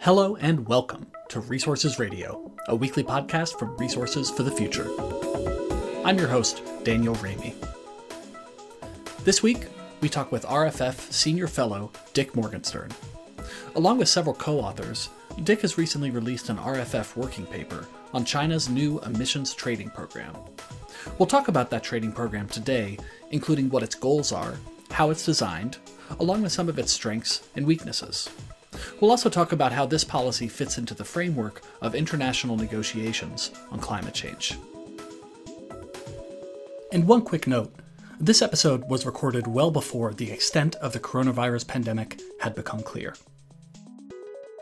Hello and welcome to Resources Radio, a weekly podcast from Resources for the Future. I'm your host, Daniel Raimi. This week, we talk with RFF Senior Fellow Dick Morgenstern. Along with several co authors, Dick has recently released an RFF working paper on China's new emissions trading program. We'll talk about that trading program today, including what its goals are, how it's designed, along with some of its strengths and weaknesses. We'll also talk about how this policy fits into the framework of international negotiations on climate change. And one quick note this episode was recorded well before the extent of the coronavirus pandemic had become clear.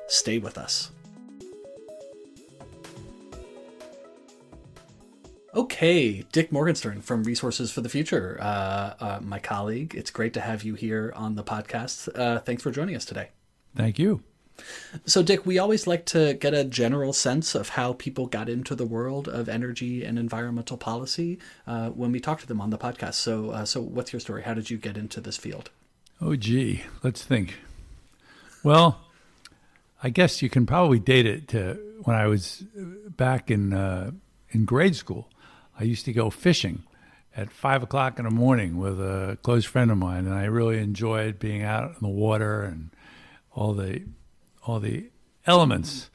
Stay with us. Okay, Dick Morgenstern from Resources for the Future, uh, uh, my colleague. It's great to have you here on the podcast. Uh, thanks for joining us today. Thank you. So, Dick, we always like to get a general sense of how people got into the world of energy and environmental policy uh, when we talk to them on the podcast. So, uh, so what's your story? How did you get into this field? Oh, gee, let's think. Well, I guess you can probably date it to when I was back in uh, in grade school. I used to go fishing at five o'clock in the morning with a close friend of mine, and I really enjoyed being out in the water and all the all the elements.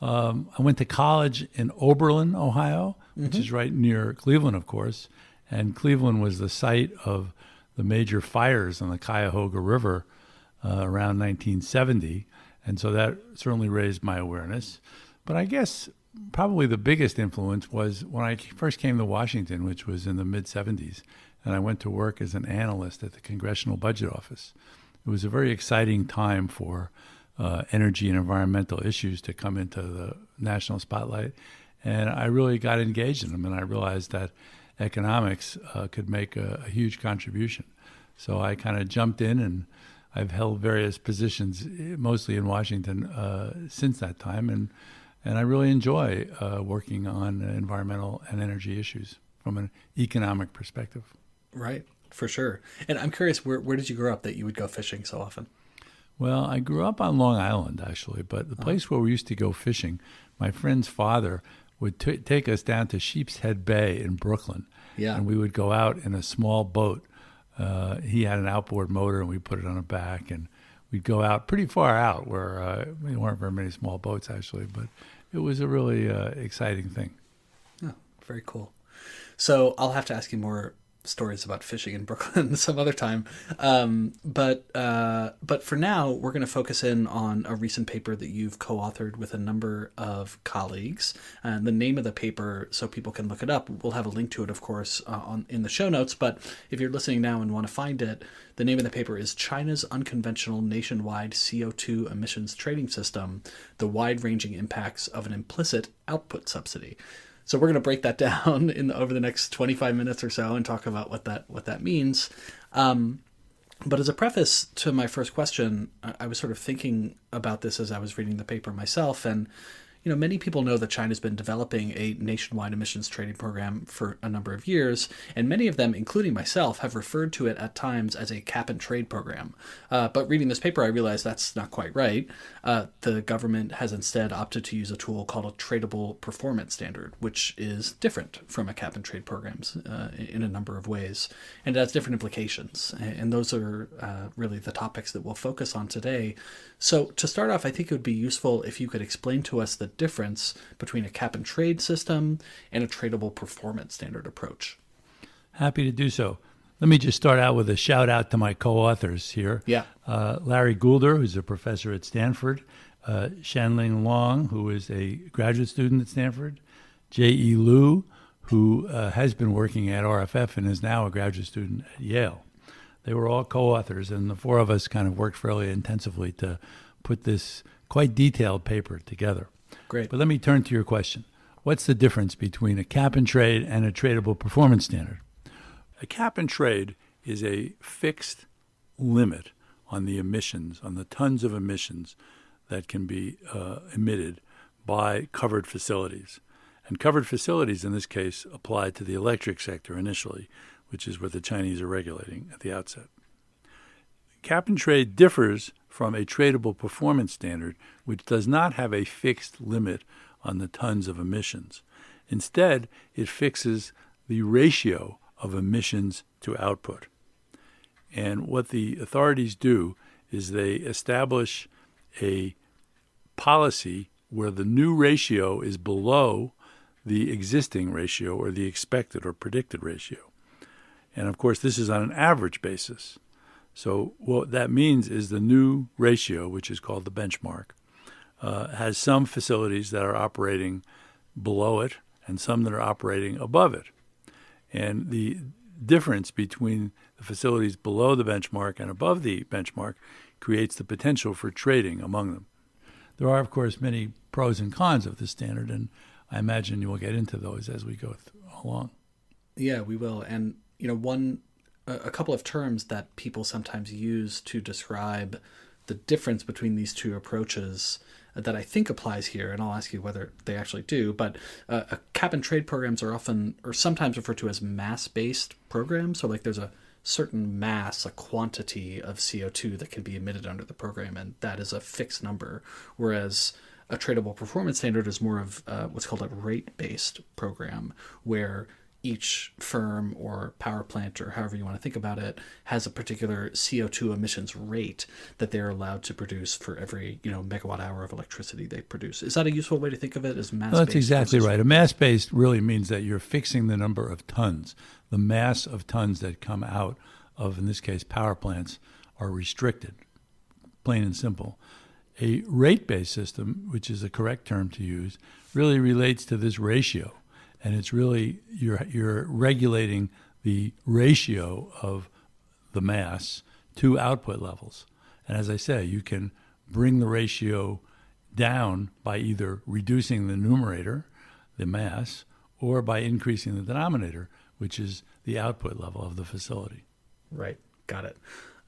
Um, I went to college in Oberlin, Ohio, which mm-hmm. is right near Cleveland, of course, and Cleveland was the site of the major fires on the Cuyahoga River uh, around 1970, and so that certainly raised my awareness. But I guess probably the biggest influence was when I first came to Washington, which was in the mid 70s, and I went to work as an analyst at the Congressional Budget Office. It was a very exciting time for uh, energy and environmental issues to come into the national spotlight. And I really got engaged in them, and I realized that economics uh, could make a, a, huge contribution. So I kind of jumped in, and I've held various positions, mostly in Washington, uh, since that time. And and I really enjoy uh, working on environmental and energy issues from an economic perspective. Right, for sure. And I'm curious, where where did you grow up that you would go fishing so often? Well, I grew up on Long Island actually, but the uh-huh. place where we used to go fishing, my friend's father would t- take us down to Sheepshead Bay in Brooklyn. Yeah, and we would go out in a small boat. Uh, he had an outboard motor, and we put it on the back, and we'd go out pretty far out where uh, there weren't very many small boats actually, but it was a really uh, exciting thing. Oh, very cool. So I'll have to ask you more stories about fishing in Brooklyn some other time. Um, but uh, but for now, we're going to focus in on a recent paper that you've co-authored with a number of colleagues. And the name of the paper, so people can look it up, we'll have a link to it, of course, uh, on in the show notes. But if you're listening now and want to find it, the name of the paper is China's Unconventional Nationwide CO2 Emissions Trading System: The Wide-Ranging Impacts of an Implicit Output Subsidy. So we're going to break that down in the, over the next 25 minutes or so and talk about what that what that means. Um, but as a preface to my first question, I was sort of thinking about this as I was reading the paper myself, and you know, many people know that China's been developing a nationwide emissions trading program for a number of years, and many of them, including myself, have referred to it at times as a cap and trade program. Uh, but reading this paper, I realized that's not quite right. Uh, the government has instead opted to use a tool called a tradable performance standard, which is different from a cap and trade programs uh, in a number of ways, and it has different implications. And those are uh, really the topics that we'll focus on today. So, to start off, I think it would be useful if you could explain to us the difference between a cap and trade system and a tradable performance standard approach. Happy to do so. Let me just start out with a shout out to my co authors here. Yeah. Uh, Larry Goulder, who's a professor at Stanford, uh, Xianling Long, who is a graduate student at Stanford, Jieyi Lu, who uh, has been working at RFF and is now a graduate student at Yale. They were all co authors, and the four of us kind of worked fairly intensively to put this quite detailed paper together. Great. But let me turn to your question. What's the difference between a cap and trade and a tradable performance standard? A cap and trade is a fixed limit on the emissions, on the tons of emissions that can be uh, emitted by covered facilities. And covered facilities in this case apply to the electric sector initially, which is what the Chinese are regulating at the outset. cap and trade differs from a tradable performance standard, which does not have a fixed limit on the tons of emissions. Instead, it fixes the ratio of emissions to output. And what the authorities do is they establish a policy where the new ratio is below the existing ratio or the expected or predicted ratio. And of course, this is on an average basis. So, what that means is the new ratio, which is called the benchmark, uh, has some facilities that are operating below it and some that are operating above it. And the difference between the facilities below the benchmark and above the benchmark creates the potential for trading among them. There are, of course, many pros and cons of this standard, and I imagine you will get into those as we go th- along. Yeah, we will. And, you know, one, a couple of terms that people sometimes use to describe the difference between these two approaches that I think applies here, and I'll ask you whether they actually do. But uh, cap and trade programs are often, or sometimes referred to as mass based programs. So, like, there's a certain mass, a quantity of CO2 that can be emitted under the program, and that is a fixed number. Whereas a tradable performance standard is more of uh, what's called a rate based program, where each firm or power plant or however you want to think about it has a particular CO2 emissions rate that they're allowed to produce for every you know megawatt hour of electricity they produce. Is that a useful way to think of it as mass? that's exactly right. A mass based really means that you're fixing the number of tons, the mass of tons that come out of, in this case, power plants are restricted, plain and simple. A rate based system, which is the correct term to use, really relates to this ratio and it's really you're you're regulating the ratio of the mass to output levels. And as I say, you can bring the ratio down by either reducing the numerator, the mass, or by increasing the denominator, which is the output level of the facility. Right. Got it.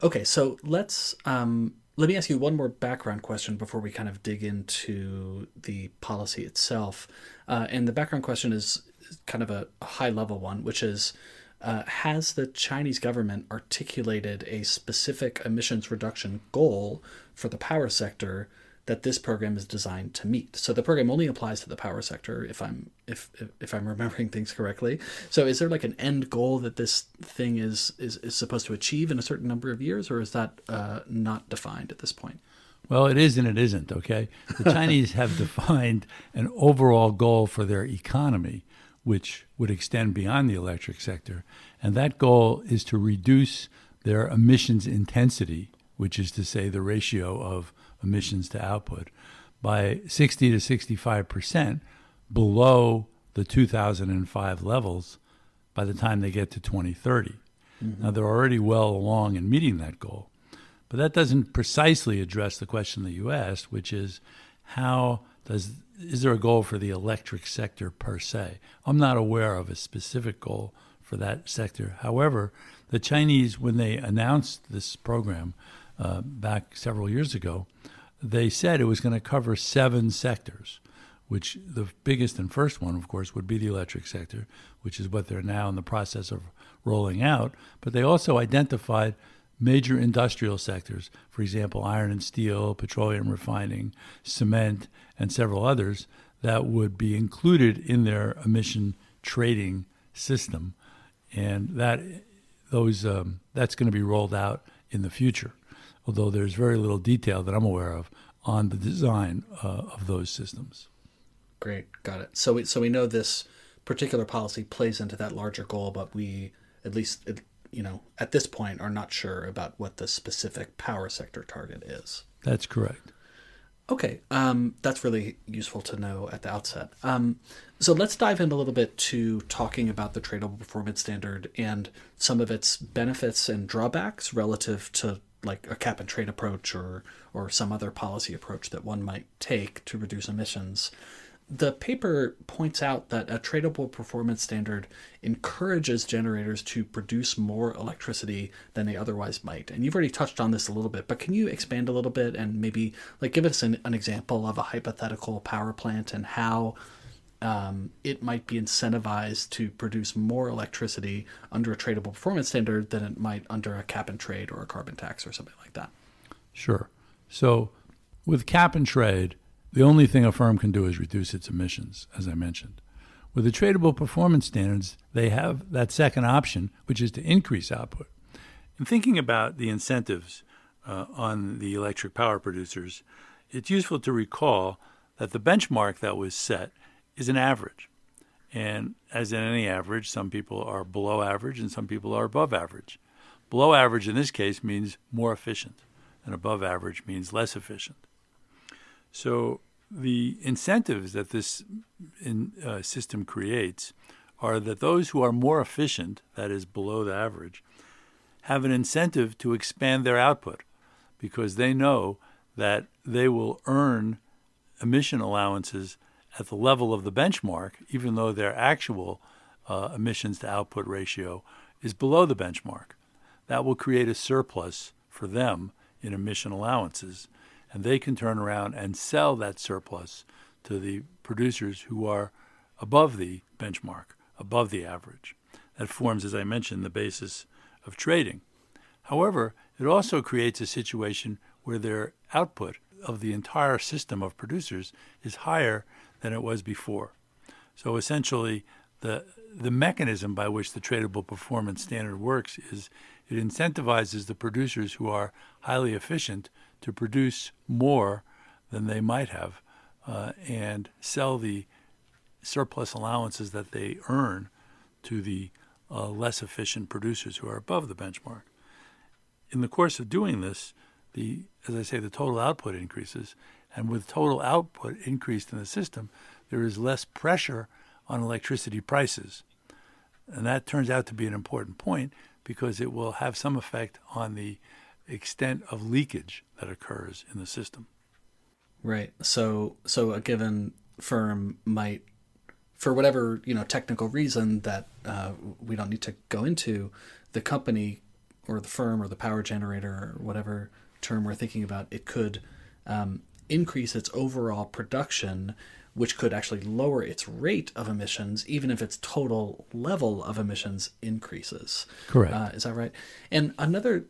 Okay, so let's um, let me ask you one more background question before we kind of dig into the policy itself. Uh, and the background question is kind of a, high level one, which is uh, Has the Chinese government articulated a specific emissions reduction goal for the power sector that this program is designed to meet. So the program only applies to the power sector if I'm if if, I'm remembering things correctly. So is there like an end goal that this thing is is, is supposed to achieve in a certain number of years or is that uh, not defined at this point? Well, it is and it isn't, okay? The Chinese have defined an overall goal for their economy, which would extend beyond the electric sector. And that goal is to reduce their emissions intensity, which is to say the ratio of emissions to output, by 60 to 65 percent below the 2005 levels by the time they get to 2030. Mm-hmm. Now, they're already well along in meeting that goal. But that doesn't precisely address the question that you asked, which is how does is there a goal for the electric sector per se? I'm not aware of a specific goal for that sector. However, the Chinese, when they announced this program uh, back several years ago, they said it was going to cover seven sectors, which the biggest and first one, of course, would be the electric sector, which is what they're now in the process of rolling out. But they also identified major industrial sectors, for example, iron and steel, petroleum refining, cement, and several others, that would be included in their emission trading system, and that those um, that's going to be rolled out in the future. Although there's very little detail that I'm aware of on the design uh, of those systems. Great, got it. So we so we know this particular policy plays into that larger goal, but we at least you know, at this point are not sure about what the specific power sector target is. That's correct. Okay, um, that's really useful to know at the outset. Um, so let's dive in a little bit to talking about the tradable performance standard and some of its benefits and drawbacks relative to like a cap and trade approach or or some other policy approach that one might take to reduce emissions the paper points out that a tradable performance standard encourages generators to produce more electricity than they otherwise might. And you've already touched on this a little bit, but can you expand a little bit and maybe like give us an, an example of a hypothetical power plant and how um, it might be incentivized to produce more electricity under a tradable performance standard than it might under a cap and trade or a carbon tax or something like that. Sure. So with cap and trade, the only thing a firm can do is reduce its emissions, as I mentioned. With the tradable performance standards, they have that second option, which is to increase output. In thinking about the incentives uh, on the electric power producers, it's useful to recall that the benchmark that was set is an average. And as in any average, some people are below average and some people are above average. Below average in this case means more efficient, and above average means less efficient. So the incentives that this in, uh, system creates are that those who are more efficient, that is below the average, have an incentive to expand their output because they know that they will earn emission allowances at the level of the benchmark, even though their actual uh, emissions to output ratio is below the benchmark. That will create a surplus for them in emission allowances, and they can turn around and sell that surplus to the producers who are above the benchmark, above the average. That forms, as I mentioned, the basis of trading. However, it also creates a situation where their output of the entire system of producers is higher than it was before. So essentially, the the mechanism by which the tradable performance standard works is it incentivizes the producers who are highly efficient to produce more than they might have uh, and sell the surplus allowances that they earn to the uh, less efficient producers who are above the benchmark. In the course of doing this, the as I say, the total output increases, and with total output increased in the system, there is less pressure on electricity prices. And that turns out to be an important point because it will have some effect on the extent of leakage that occurs in the system. Right. So so a given firm might for whatever, you know, technical reason that uh, we don't need to go into, the company or the firm or the power generator or whatever term we're thinking about, it could um, increase its overall production, which could actually lower its rate of emissions, even if its total level of emissions increases. Correct. Uh, is that right? And another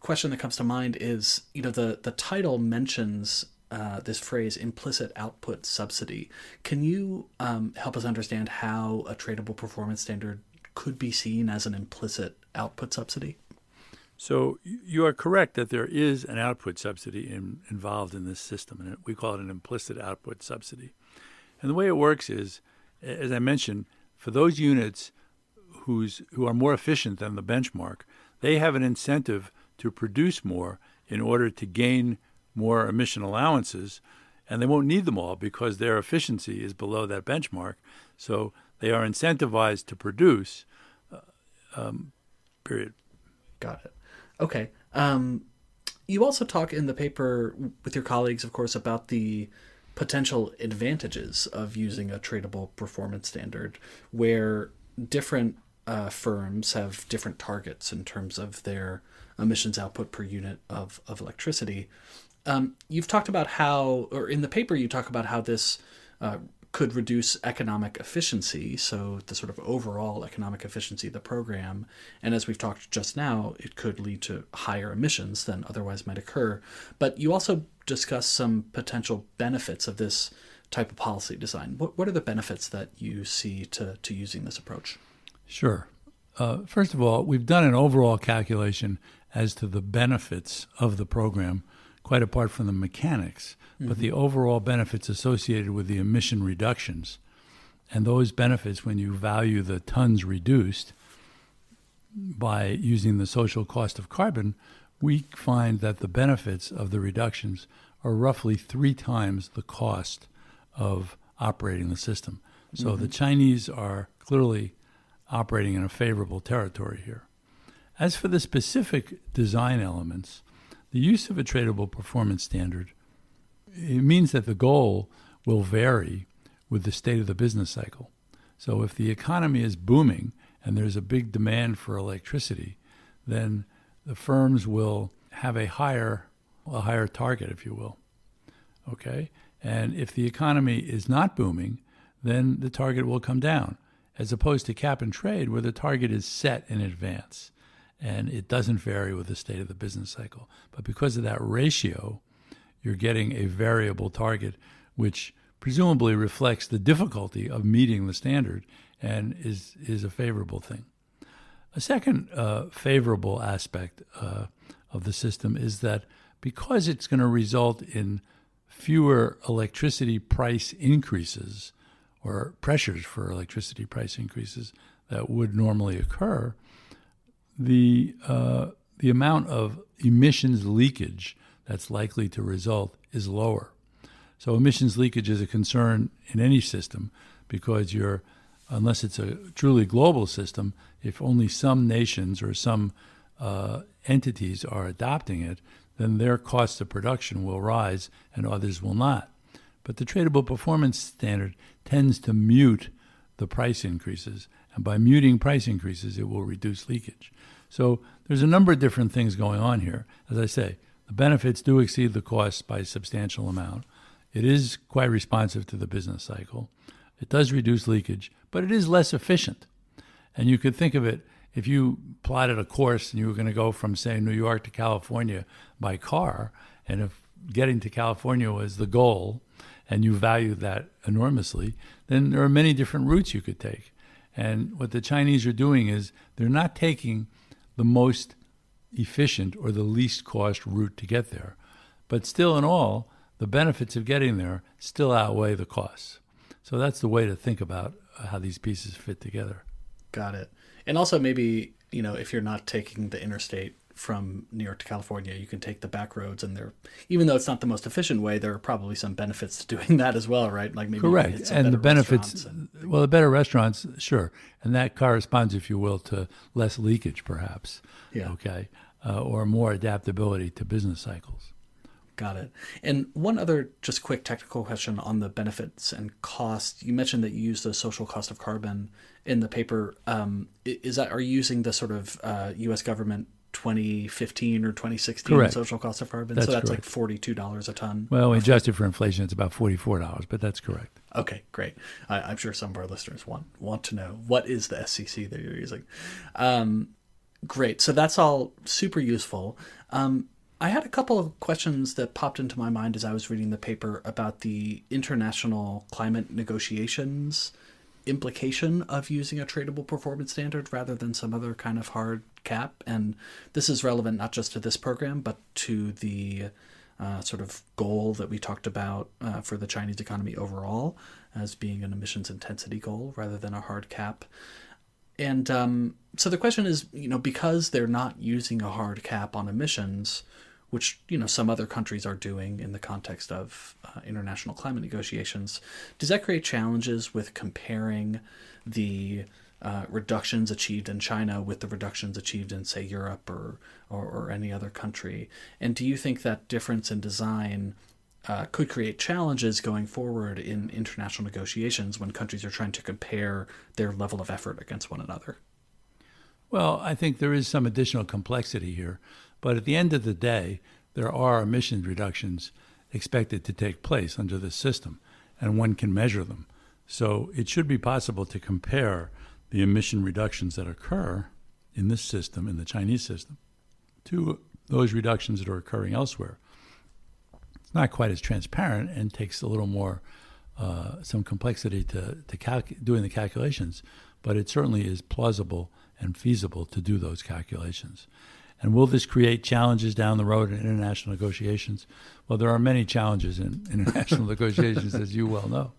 question that comes to mind is, you know, the the title mentions uh, this phrase implicit output subsidy. Can you um, help us understand how a tradable performance standard could be seen as an implicit output subsidy? So you are correct that there is an output subsidy in, involved in this system, and we call it an implicit output subsidy. And the way it works is, as I mentioned, for those units who's, who are more efficient than the benchmark, they have an incentive to produce more in order to gain more emission allowances, and they won't need them all because their efficiency is below that benchmark. So they are incentivized to produce. Uh, um, period. Got it. Okay. Um, you also talk in the paper with your colleagues, of course, about the potential advantages of using a tradable performance standard where different uh, firms have different targets in terms of their emissions output per unit of, of electricity. Um, you've talked about how, or in the paper, you talk about how this uh, could reduce economic efficiency, so the sort of overall economic efficiency of the program. And as we've talked just now, it could lead to higher emissions than otherwise might occur. But you also discuss some potential benefits of this type of policy design. What, what are the benefits that you see to, to using this approach? Sure. Uh, first of all, we've done an overall calculation as to the benefits of the program, quite apart from the mechanics mm-hmm. but the overall benefits associated with the emission reductions. And those benefits, when you value the tons reduced by using the social cost of carbon, we find that the benefits of the reductions are roughly three times the cost of operating the system. So mm-hmm. the Chinese are clearly operating in a favorable territory here. As for the specific design elements, the use of a tradable performance standard it means that the goal will vary with the state of the business cycle. So if the economy is booming and there's a big demand for electricity, then the firms will have a higher a higher target, if you will. Okay? And if the economy is not booming, then the target will come down, as opposed to cap and trade, where the target is set in advance and it doesn't vary with the state of the business cycle. But because of that ratio, you're getting a variable target, which presumably reflects the difficulty of meeting the standard and is, is a favorable thing. A second uh, favorable aspect uh, of the system is that because it's going to result in fewer electricity price increases or pressures for electricity price increases that would normally occur, the uh, the amount of emissions leakage that's likely to result is lower. So emissions leakage is a concern in any system because you're unless it's a truly global system, if only some nations or some uh, entities are adopting it, then their cost of production will rise and others will not. But the tradable performance standard tends to mute the price increases, and by muting price increases, it will reduce leakage. So there's a number of different things going on here. As I say, the benefits do exceed the costs by a substantial amount. It is quite responsive to the business cycle. It does reduce leakage, but it is less efficient. And you could think of it if you plotted a course and you were going to go from, say, New York to California by car, and if getting to California was the goal, and you value that enormously, then there are many different routes you could take. And what the Chinese are doing is they're not taking the most efficient or the least cost route to get there. But still, in all, the benefits of getting there still outweigh the costs. So that's the way to think about how these pieces fit together. Got it. And also, maybe, you know, if you're not taking the interstate from New York to California, you can take the back roads, and there, even though it's not the most efficient way, there are probably some benefits to doing that as well, right? Like maybe correct, and the benefits. And... well, the better restaurants, sure, and that corresponds, if you will, to less leakage, perhaps. Yeah. Okay, uh, or more adaptability to business cycles. Got it. And one other just quick technical question on the benefits and cost. You mentioned that you use the social cost of carbon in the paper. Um, is that are you using the sort of uh, U.S. government 2015 or 2016 correct. social cost of carbon? That's so that's correct. like forty-two dollars a ton. Well, adjusted for inflation, it's about forty-four dollars, but that's correct. Okay, great. I, am sure some of our listeners want want to know what is the SCC that you're using. Um, great. So that's all super useful. Um, I had a couple of questions that popped into my mind as I was reading the paper about the international climate negotiations implication of using a tradable performance standard rather than some other kind of hard cap. And this is relevant not just to this program, but to the uh, sort of goal that we talked about uh, for the Chinese economy overall as being an emissions intensity goal rather than a hard cap. And um, so the question is, you know, because they're not using a hard cap on emissions, which you know some other countries are doing in the context of uh, international climate negotiations. Does that create challenges with comparing the uh, reductions achieved in China with the reductions achieved in, say, Europe or, or, or any other country? And do you think that difference in design uh, could create challenges going forward in international negotiations when countries are trying to compare their level of effort against one another? Well, I think there is some additional complexity here. But at the end of the day, there are emissions reductions expected to take place under this system, and one can measure them. So it should be possible to compare the emission reductions that occur in this system, in the Chinese system, to those reductions that are occurring elsewhere. It's not quite as transparent and takes a little more, uh, some complexity to, to calc- doing the calculations, but it certainly is plausible and feasible to do those calculations. And will this create challenges down the road in international negotiations? Well, there are many challenges in international negotiations, as you well know.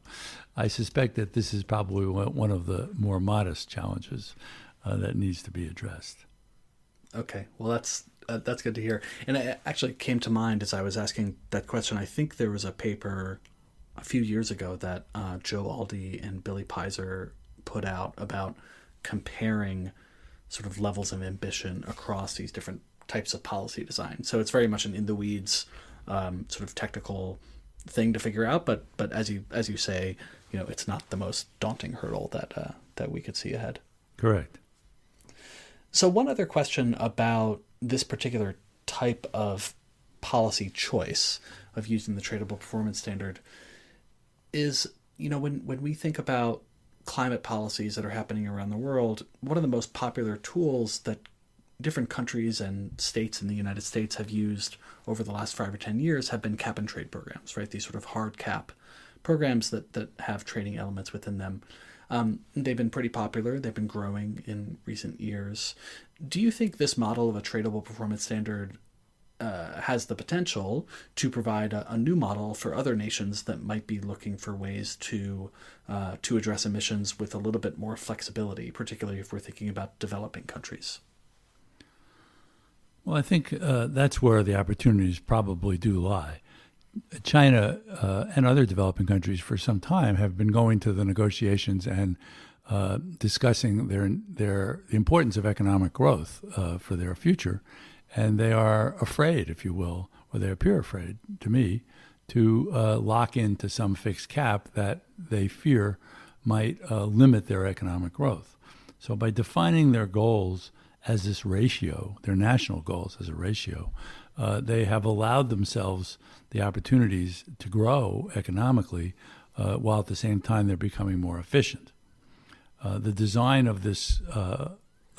I suspect that this is probably one of the more modest challenges uh, that needs to be addressed. Okay, well that's uh, that's good to hear. And it actually came to mind as I was asking that question. I think there was a paper a few years ago that uh, Joe Aldy and Billy Pizer put out about comparing sort of levels of ambition across these different types of policy design. So it's very much an in the weeds um, sort of technical thing to figure out. But but as you as you say, you know, it's not the most daunting hurdle that uh, that we could see ahead. Correct. So one other question about this particular type of policy choice of using the tradable performance standard is you know, when when we think about climate policies that are happening around the world, one of the most popular tools that different countries and states in the United States have used over the last five or ten years have been cap and trade programs, right? These sort of hard cap programs that that have trading elements within them. Um, they've been pretty popular. They've been growing in recent years. Do you think this model of a tradable performance standard uh, has the potential to provide a, a, new model for other nations that might be looking for ways to uh, to address emissions with a little bit more flexibility, particularly if we're thinking about developing countries? Well, I think uh, that's where the opportunities probably do lie. China uh, and other developing countries for some time have been going to the negotiations and uh, discussing their their the importance of economic growth uh, for their future, and they are afraid, if you will, or they appear afraid to me, to uh, lock into some fixed cap that they fear might uh, limit their economic growth. So by defining their goals as this ratio, their national goals as a ratio, uh, they have allowed themselves the opportunities to grow economically uh, while at the same time they're becoming more efficient. Uh, the design of this uh,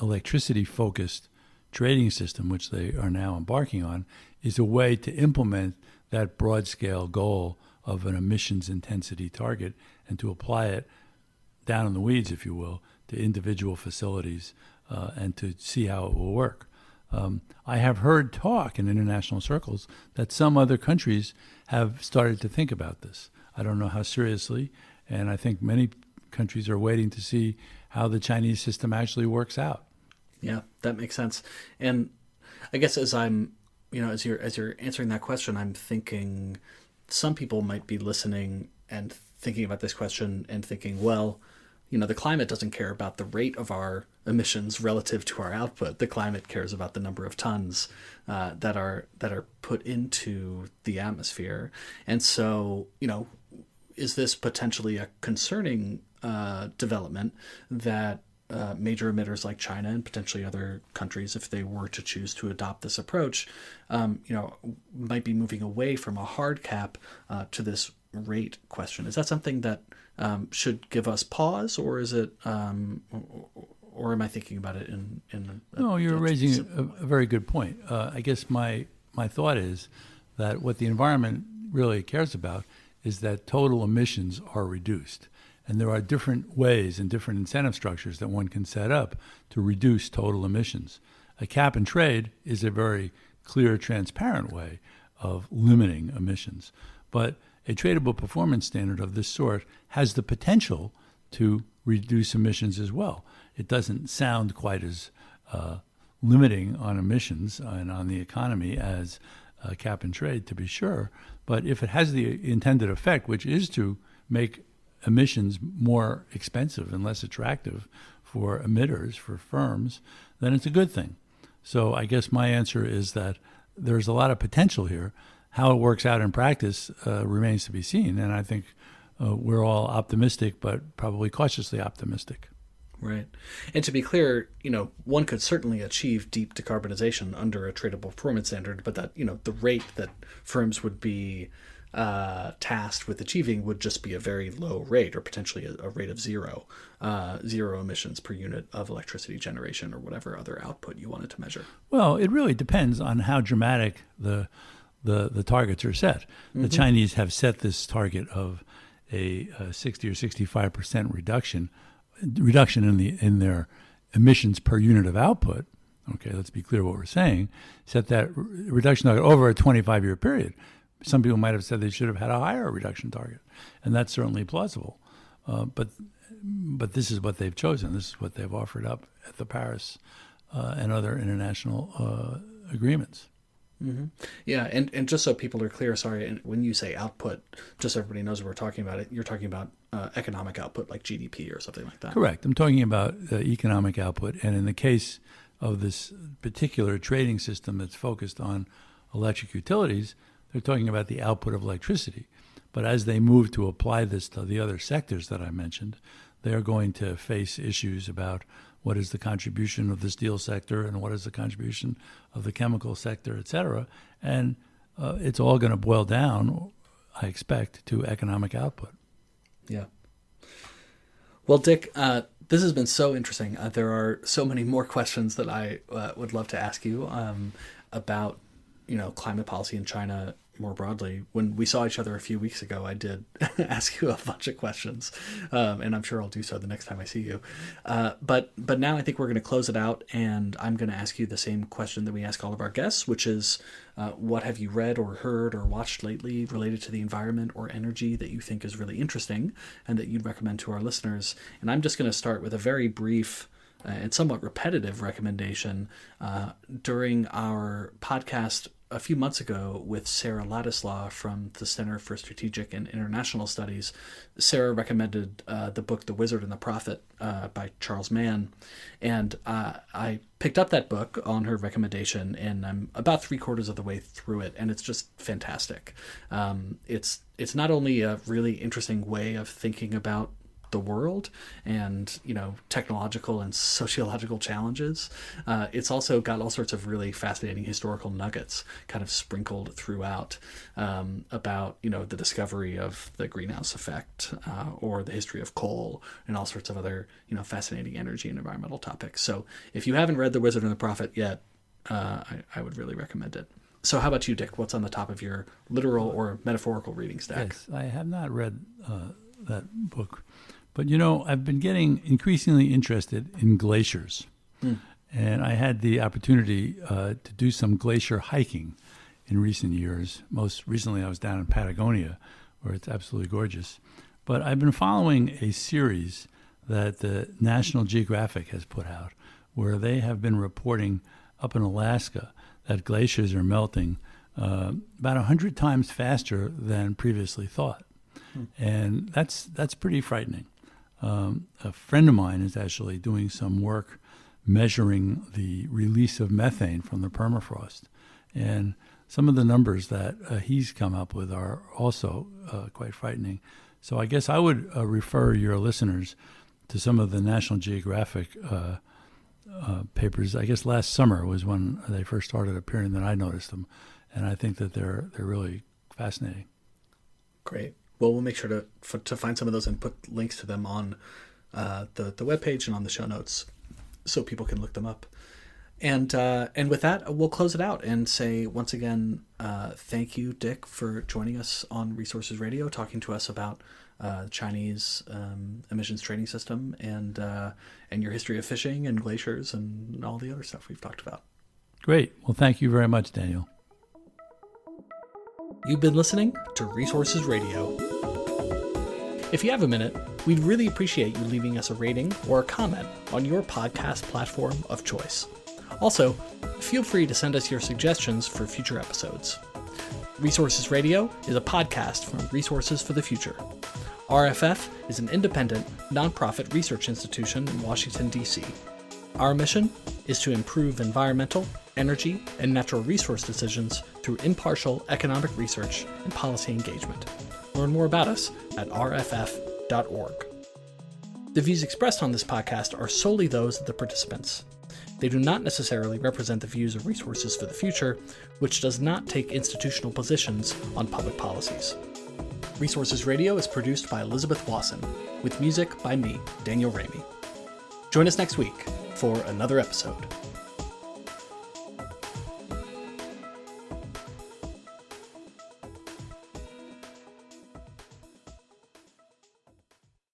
electricity focused trading system, which they are now embarking on, is a way to implement that broad scale goal of an emissions intensity target and to apply it down in the weeds, if you will, to individual facilities uh, and to see how it will work. Um, I have heard talk in international circles that some other countries have started to think about this. I don't know how seriously, and I think many countries are waiting to see how the Chinese system actually works out. Yeah, that makes sense. And I guess as I'm, you know, as you're as you're answering that question, I'm thinking some people might be listening and thinking about this question and thinking, well, you know, the climate doesn't care about the rate of our emissions relative to our output. The climate cares about the number of tons uh, that are that are put into the atmosphere. And so, you know, is this potentially a concerning uh, development that uh, major emitters like China and potentially other countries, if they were to choose to adopt this approach, um, you know, might be moving away from a hard cap uh, to this rate question. Is that something that um, should give us pause, or is it, um, or am I thinking about it in in? A, no, you're raising a, a, very good point. Uh, I guess my my thought is that what the environment really cares about is that total emissions are reduced. And there are different ways and different incentive structures that one can set up to reduce total emissions. A cap and trade is a very clear, transparent way of limiting emissions. But a tradable performance standard of this sort has the potential to reduce emissions as well. It doesn't sound quite as uh, limiting on emissions and on the economy as uh, cap and trade, to be sure. But if it has the intended effect, which is to make emissions more expensive and less attractive for emitters, for firms, then it's a good thing. So I guess my answer is that there's a lot of potential here. How it works out in practice uh, remains to be seen. And I think uh, we're all optimistic, but probably cautiously optimistic. Right. And to be clear, you know, one could certainly achieve deep decarbonization under a tradable performance standard, but that, you know, the rate that firms would be uh, tasked with achieving would just be a very low rate or potentially a, a rate of zero, uh, zero emissions per unit of electricity generation or whatever other output you wanted to measure. Well, it really depends on how dramatic the the, the targets are set. Mm-hmm. The Chinese have set this target of a, a 60 or 65 percent reduction reduction in the in their emissions per unit of output. Okay, let's be clear what we're saying. Set that reduction target over a 25 year period some people might have said they should have had a higher reduction target, and that's certainly plausible. Uh, but but this is what they've chosen. This is what they've offered up at the Paris uh, and other international uh, agreements. Mm-hmm. Yeah, and, and just so people are clear, sorry, and when you say output, just so everybody knows what we're talking about, it you're talking about uh, economic output like GDP or something like that. Correct. I'm talking about uh, economic output, and in the case of this particular trading system that's focused on electric utilities, they're talking about the output of electricity. But as they move to apply this to the other sectors that I mentioned, they are going to face issues about what is the contribution of the steel sector and what is the contribution of the chemical sector, et cetera. And uh, it's all going to boil down, I expect, to economic output. Yeah. Well, Dick, uh, this has been so interesting. Uh, there are so many more questions that I uh, would love to ask you um, about, you know, climate policy in China more broadly. When we saw each other a few weeks ago, I did ask you a bunch of questions, um, and I'm sure I'll do so the next time I see you. Uh, but but now I think we're going to close it out, and I'm going to ask you the same question that we ask all of our guests, which is, uh, what have you read or heard or watched lately related to the environment or energy that you think is really interesting and that you'd recommend to our listeners? And I'm just going to start with a very brief. Uh, and somewhat repetitive recommendation uh, during our podcast a few months ago with Sarah Ladislaw from the Center for Strategic and International Studies. Sarah recommended uh, the book The Wizard and the Prophet uh, by Charles Mann. And uh, I picked up that book on her recommendation, and I'm about three quarters of the way through it, and it's just fantastic. Um, it's it's not only a really interesting way of thinking about the world and you know technological and sociological challenges. Uh, it's also got all sorts of really fascinating historical nuggets kind of sprinkled throughout um, about you know the discovery of the greenhouse effect uh, or the history of coal and all sorts of other you know fascinating energy and environmental topics. So if you haven't read The Wizard and the Prophet yet, uh, I, I would really recommend it. So, how about you, Dick? What's on the top of your literal or metaphorical reading stack? Yes, I have not read uh, that book. But you know, I've been getting increasingly interested in glaciers. Mm. And I had the opportunity uh, to do some glacier hiking in recent years. Most recently, I was down in Patagonia, where it's absolutely gorgeous. But I've been following a series that the National Geographic has put out, where they have been reporting up in Alaska that glaciers are melting uh, about 100 times faster than previously thought. Hmm. And that's, that's pretty frightening. Um, a friend of mine is actually doing some work measuring the release of methane from the permafrost. And some of the numbers that uh, he's come up with are also uh, quite frightening. So I guess I would uh, refer your listeners to some of the National Geographic uh, uh, papers. I guess last summer was when they first started appearing that I noticed them, and I think that they're they're really fascinating. Great well, we'll make sure to for, to find some of those and put links to them on uh, the the webpage and on the show notes, so people can look them up. And uh, and with that, we'll close it out and say once again, uh, thank you, Dick, for joining us on Resources Radio, talking to us about uh, Chinese um, emissions trading system and uh, and your history of fishing and glaciers and all the other stuff we've talked about. Great. Well, thank you very much, Daniel. You've been listening to Resources Radio. If you have a minute, we'd really appreciate you leaving us a rating or a comment on your podcast platform of choice. Also, feel free to send us your suggestions for future episodes. Resources Radio is a podcast from Resources for the Future. RFF is an independent, nonprofit research institution in Washington, D.C. Our mission is to improve environmental, energy, and natural resource decisions through impartial economic research and policy engagement. Learn more about us at rff.org. The views expressed on this podcast are solely those of the participants. They do not necessarily represent the views of Resources for the Future, which does not take institutional positions on public policies. Resources Radio is produced by Elizabeth Wasson, with music by me, Daniel Raimi. Join us next week for another episode.